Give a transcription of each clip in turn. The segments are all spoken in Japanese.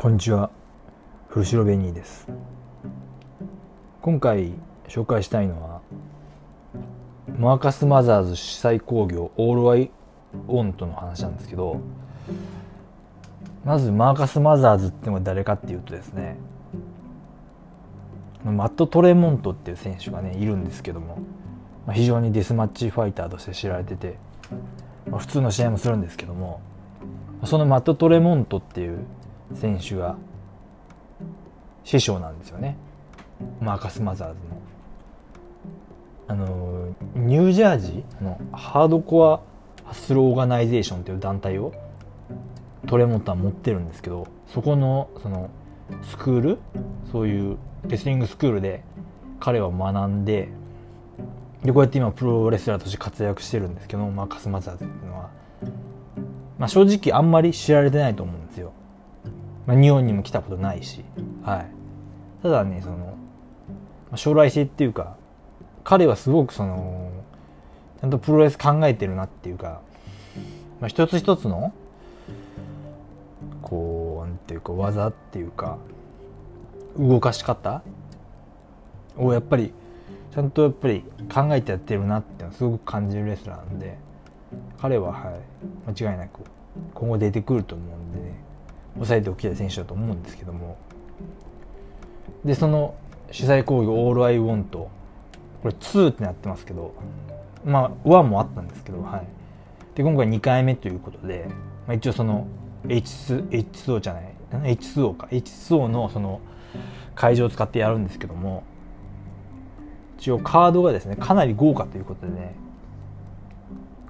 こんにちは古城ベニーです。今回紹介したいのはマーカス・マザーズ主催工業オール・アイ・オンとの話なんですけどまずマーカス・マザーズってのは誰かっていうとですねマット・トレモントっていう選手がねいるんですけども、非常にデスマッチファイターとして知られてて、ま、普通の試合もするんですけどもそのマット・トレモントっていう選手が師匠なんですよね。マーカス・マザーズの。あのニュージャージーのハードコアハッスルオーガナイゼーションっていう団体をトレモントは持ってるんですけどそこのそのスクールそういうレスリングスクールで彼は学んででこうやって今プロレスラーとして活躍してるんですけどマーカス・マザーズっていうのは、まあ、正直あんまり知られてないと思うんですよ。まあ、日本にも来たことないし、はい。ただね、その、将来性っていうか、彼はすごくその、ちゃんとプロレス考えてるなっていうか、まあ、一つ一つの、こう、なんていうか、技っていうか、動かし方をやっぱり、ちゃんとやっぱり考えてやってるなってすごく感じるレスラーなんで、彼は、はい、間違いなく今後出てくると思うんで、ね、抑えておきたい選手だと思うんですけども。でその主催工業オールアイウォントこれ2ってなってますけどまあ1もあったんですけどはい。で今回2回目ということで、まあ、一応その H2, H2O じゃない H2O か。H2O のその会場を使ってやるんですけども一応カードがですねかなり豪華ということでね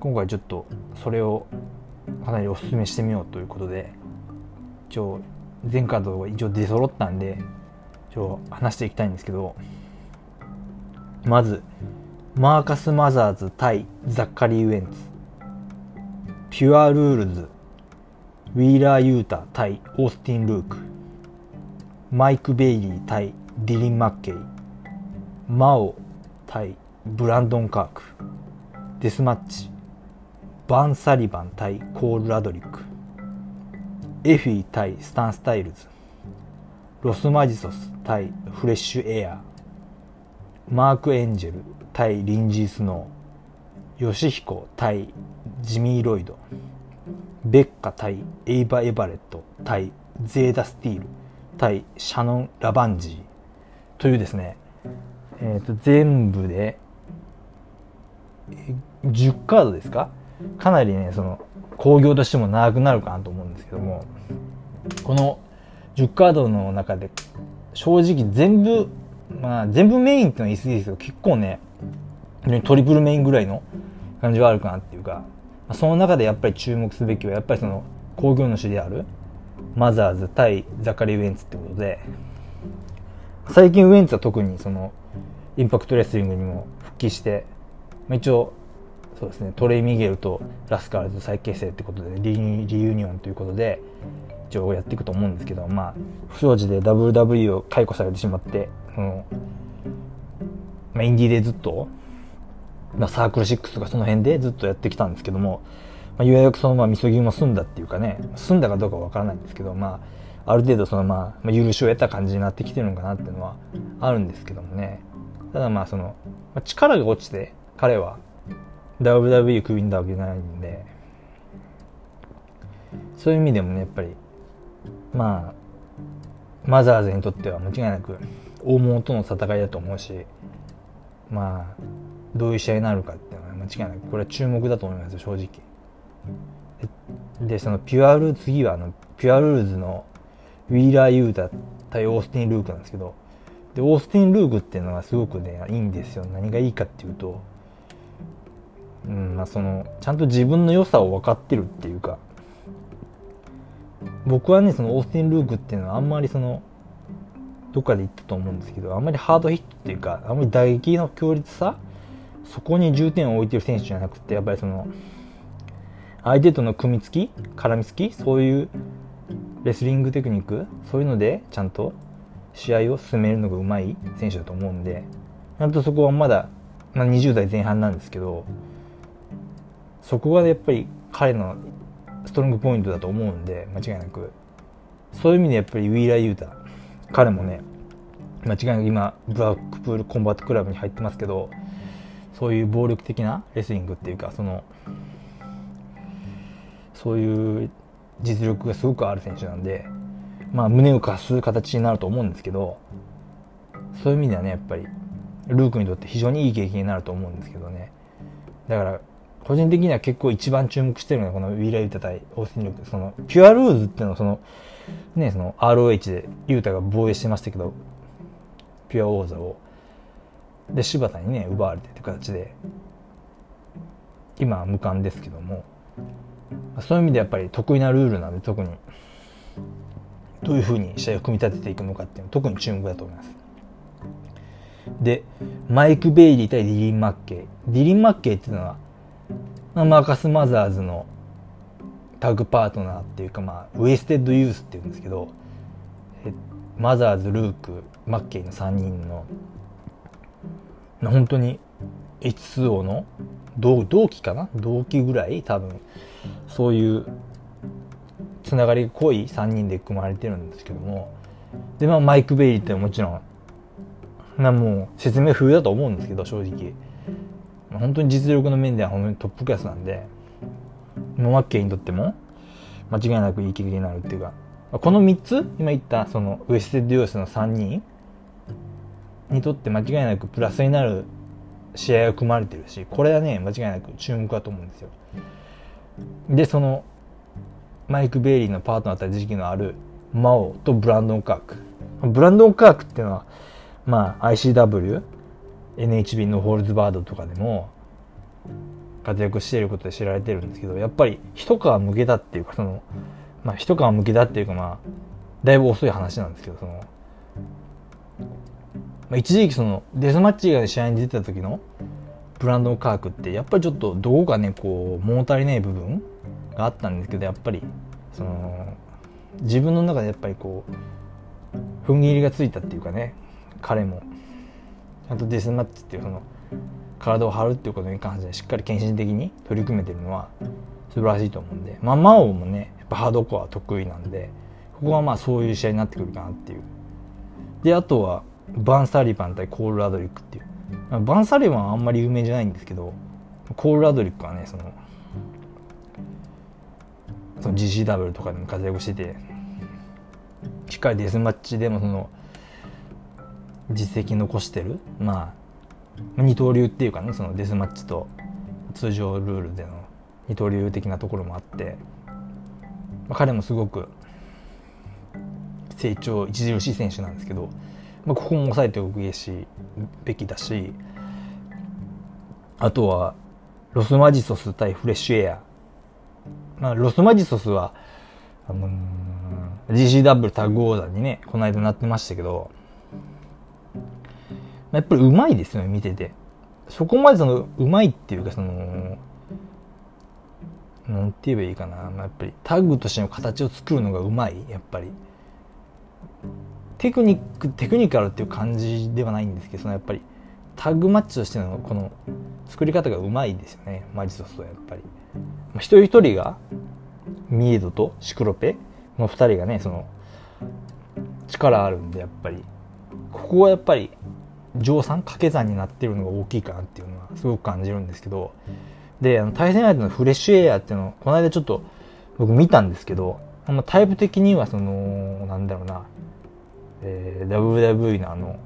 今回ちょっとそれをかなりおすすめしてみようということで一応全カードが一応出揃ったんで一応話していきたいんですけどまずマーカス・マザーズ対ザッカリー・ウェンツPure Rules ウィーラー・ユータ対オースティン・ルークマイク・ベイリー対ディリン・マッケイマオ対ブランドン・カークデスマッチバム・サリバン対コール・ラドリック。エフィ対スタンスタイルズ。ロスマジソス対フレッシュエア。マーク・エンジェル対リンジー・スノー。ヨシヒコ対ジミー・ロイド。ベッカ対エイバ・エバレット対ゼーダ・スティール対シャノン・ラバンジー。というですね、えー、と全部で10カードですか？かなりねその興行としても長くなるかなと思うんですけどもこの10カードの中で正直全部まあ全部メインってのは言い過ぎですけど結構ねトリプルメインぐらいの感じはあるかなっていうかその中でやっぱり注目すべきはやっぱりその興行主であるマザーズ対ザカリー・ウェンツってことで最近ウェンツは特にそのインパクトレスリングにも復帰して一応そうですね。トレイ・ミゲルとラスカールズ再結成ってことでリ reunion ということで一応やっていくと思うんですけどまあ不祥事で WWE を解雇されてしまってその、まあ、インディーでずっと、まあ、サークル6とかその辺でずっとやってきたんですけども、まあ、ようやくそのまあみそぎも済んだっていうかね済んだかどうかわからないんですけどまあある程度そのまあ、まあ、許しを得た感じになってきてるのかなっていうのはあるんですけどもね。ただまあその、まあ、力が落ちて彼は WWE クビになわけじゃないんで。そういう意味でもねやっぱりまあマザーズにとっては間違いなく大物との戦いだと思うしまあどういう試合になるかっていうのは間違いなくこれは注目だと思います正直。でそのピュアルー次はあのピュアルーズのウィーラー・ユータ対オースティン・ルークなんですけどでオースティン・ルークっていうのはすごくねいいんですよ。何がいいかっていうとうんまあ、そのちゃんと自分の良さを分かってるっていうか僕はねそのオースティン・ルークっていうのはあんまりそのどっかで言ったと思うんですけどあんまりハードヒットっていうかあんまり打撃の強烈さそこに重点を置いてる選手じゃなくてやっぱりその相手との組みつき絡みつきそういうレスリングテクニックそういうのでちゃんと試合を進めるのがうまい選手だと思うんでちゃんとそこはまだ、まあ、20代前半なんですけどそこがやっぱり彼のストロングポイントだと思うんで間違いなく。そういう意味でやっぱりウィーラー・ユータ。彼もね間違いなく今ブラックプールコンバットクラブに入ってますけどそういう暴力的なレスリングっていうかそのそういう実力がすごくある選手なんでまあ胸を貸す形になると思うんですけどそういう意味ではねやっぱりルークにとって非常にいい経験になると思うんですけどね。だから個人的には結構一番注目してるのはこのウィーラー・ユータ対オースティン・ルーク。そのピュアルーズっていうのはそのねその ROH でユータが防衛してましたけどピュア王座を。で柴田にね奪われてって形で今は無冠ですけどもそういう意味でやっぱり得意なルールなんで特にどういうふうに試合を組み立てていくのかっていうのは特に注目だと思います。でマイク・ベイリー対ディリン・マッケイ。ディリン・マッケイっていうのはまあマーカス・マザーズのタッグパートナーっていうかまあウエステッド・ユースっていうんですけどマザーズルークマッケイの3人の本当に H2O の同同期かな？同期ぐらい多分そういうつながりが濃い3人で組まれてるんですけども。でまあマイク・ベイリーってもちろんなもう説明不要だと思うんですけど正直。本当に実力の面では本当にトップクラスなんでノマッケイにとっても間違いなくいい経験になるっていうかこの3つ今言ったそのウエステッドヨースの3人にとって間違いなくプラスになる試合が組まれてるしこれはね間違いなく注目だと思うんですよ。でそのマイク・ベイリーのパートナーだった時期のあるマオとブランドン・カーク。ブランドン・カークっていうのはまあ ICW NHB のホールズバードとかでも活躍していることで知られてるんですけどやっぱり一皮むけたっていうかそのまあ一皮むけたっていうかまあだいぶ遅い話なんですけどその、まあ、一時期そのデスマッチが試合に出てた時のブランドン・カークってやっぱりちょっとどこかねこう物足りない部分があったんですけどやっぱりその自分の中でやっぱりこう踏ん切りがついたっていうかね彼もちゃんとデスマッチっていうその体を張るっていうことに関してしっかり献身的に取り組めてるのは素晴らしいと思うんでまあ魔王もねやっぱハードコア得意なんでここはまあそういう試合になってくるかなっていう。であとはバン・サリバン対コール・ラドリックっていう、バン・サリバンはあんまり有名じゃないんですけどコール・ラドリックはねそのその GCW とかでも活躍しててしっかりデスマッチでもその実績残してる。まあ二刀流っていうかねそのデスマッチと通常ルールでの二刀流的なところもあって、まあ、彼もすごく成長著しい選手なんですけど、まあ、ここも抑えておくべしべきだしあとはロスマジソス対フレッシュエア、まあ、ロスマジソスはあのー、GCW タッグオーダーにねこの間なってましたけどやっぱりうまいですよね見てて。そこまでそのうまいっていうかそのなんて言えばいいかな、まあ、やっぱりタッグとしての形を作るのがうまいやっぱり。テクニックテクニカルっていう感じではないんですけどそのやっぱりタッグマッチとしてのこの作り方がうまいですよね。マジソスとやっぱり、まあ、一人一人がミエドとシクロペの二人がねその力あるんでやっぱり。ここはやっぱり乗算掛け算になってるのが大きいかなっていうのはすごく感じるんですけどであの対戦相手のフレッシュエアっていうのをこの間ちょっと僕見たんですけどタイプ的にはそのなんだろうな、えー、WWE のあの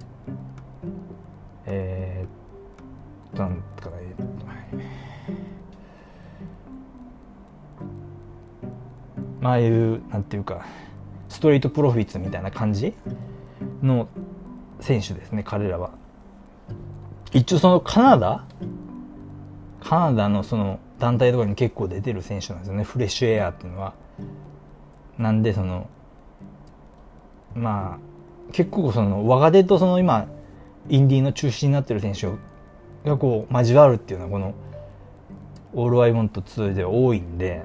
えー、なんかねまああいうなんていうかストリートプロフィッツみたいな感じの選手ですね彼らは。一応そのカナダ？カナダのその団体とかに結構出てる選手なんですよね。フレッシュエアっていうのは。なんでそのまあ結構その若手とその今インディーの中心になってる選手がこう交わるっていうのはこのオールアイモント2では多いんで、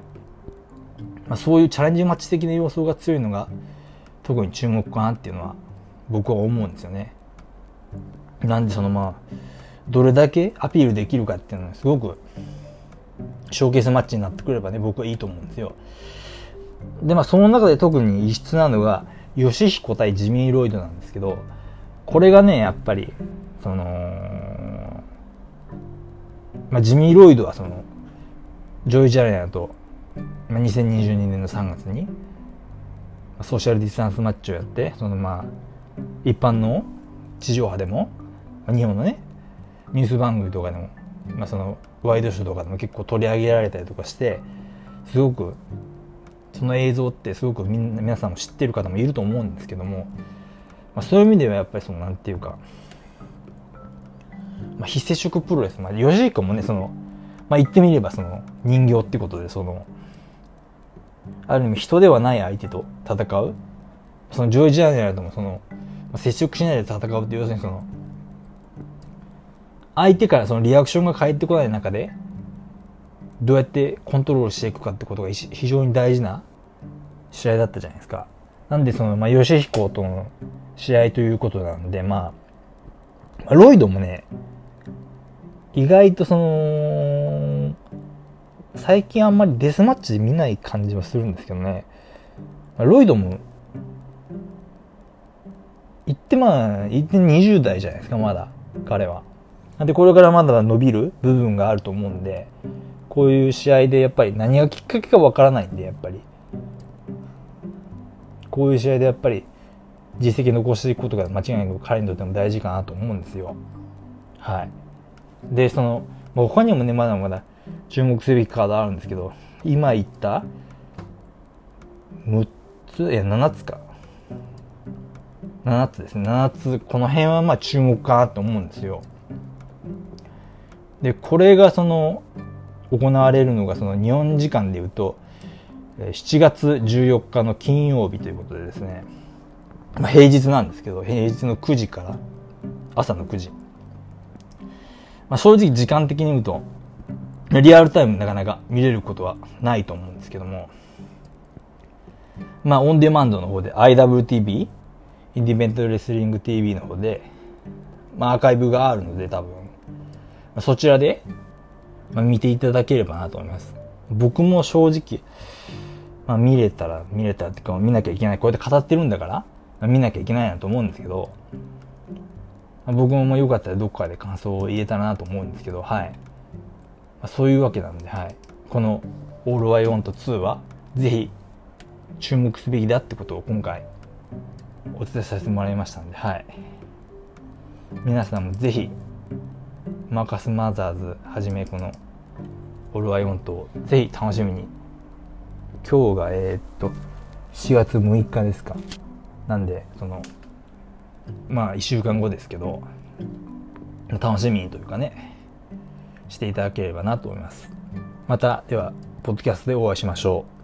まあ、そういうチャレンジマッチ的な要素が強いのが特に注目かなっていうのは僕は思うんですよね。なんでそのまあどれだけアピールできるかっていうのはすごくショーケースマッチになってくればね僕はいいと思うんですよ。でまあその中で特に異質なのが吉彦対ジミー・ロイドなんですけどこれがねやっぱりその、まあ、ジミー・ロイドはそのジョイ・ジャレナと、まあ、2022年の3月にソーシャルディスタンスマッチをやってそのまあ一般の地上波でも日本のねニュース番組とかでも、まあ、そのワイドショーとかでも結構取り上げられたりとかしてすごくその映像ってすごくみんな皆さんも知ってる方もいると思うんですけども、まあ、そういう意味ではやっぱりそのなんていうか、まあ、非接触プロレス、まあ、ヨシヒコもねその、まあ、言ってみればその人形ってことでそのある意味人ではない相手と戦う。そのジョイ・ジャーネラともその、接触しないで戦うって要するにその相手からそのリアクションが返ってこない中でどうやってコントロールしていくかってことが非常に大事な試合だったじゃないですか。なんでその、まあ、ヨシヒコとの試合ということなんで、まあ、ロイドもね、意外とその、最近あんまりデスマッチで見ない感じはするんですけどね、ロイドも、言ってまあ、言って20代じゃないですか、まだ、彼は。で、これからまだ伸びる部分があると思うんで、こういう試合でやっぱり何がきっかけかわからないんで、やっぱり。こういう試合でやっぱり実績残していくことが間違いなく彼にとっても大事かなと思うんですよ。はい。で、その、他にもね、まだまだ注目すべきカードあるんですけど、今言った6つ、いや、7つか。7つですね。7つ、この辺はまあ注目かなと思うんですよ。で、これがその、行われるのがその日本時間でいうと7月14日の金曜日ということでですね、まあ、平日なんですけど平日の9時から朝の9時、まあ、正直時間的に言うとリアルタイムなかなか見れることはないと思うんですけども。まあオンデマンドの方で IWTV インディペントレスリング TV の方で、まあ、アーカイブがあるので多分、そちらでまあ、見ていただければなと思います。僕も正直、まあ、見れたら見れたってか見なきゃいけない。こうやって語ってるんだから、まあ、見なきゃいけないなと思うんですけど、僕もよかったらどこかで感想を言えたらなと思うんですけど、はい。まあ、そういうわけなんで、はい。この All I Want 2は、ぜひ注目すべきだってことを今回お伝えさせてもらいましたんで、はい。皆さんもぜひマーカス・マザーズはじめこの「オール・アイ・オント」をぜひ楽しみに。今日がえー、っと4月6日ですか。なんでそのまあ1週間後ですけど楽しみにというかねしていただければなと思います。またではポッドキャストでお会いしましょう。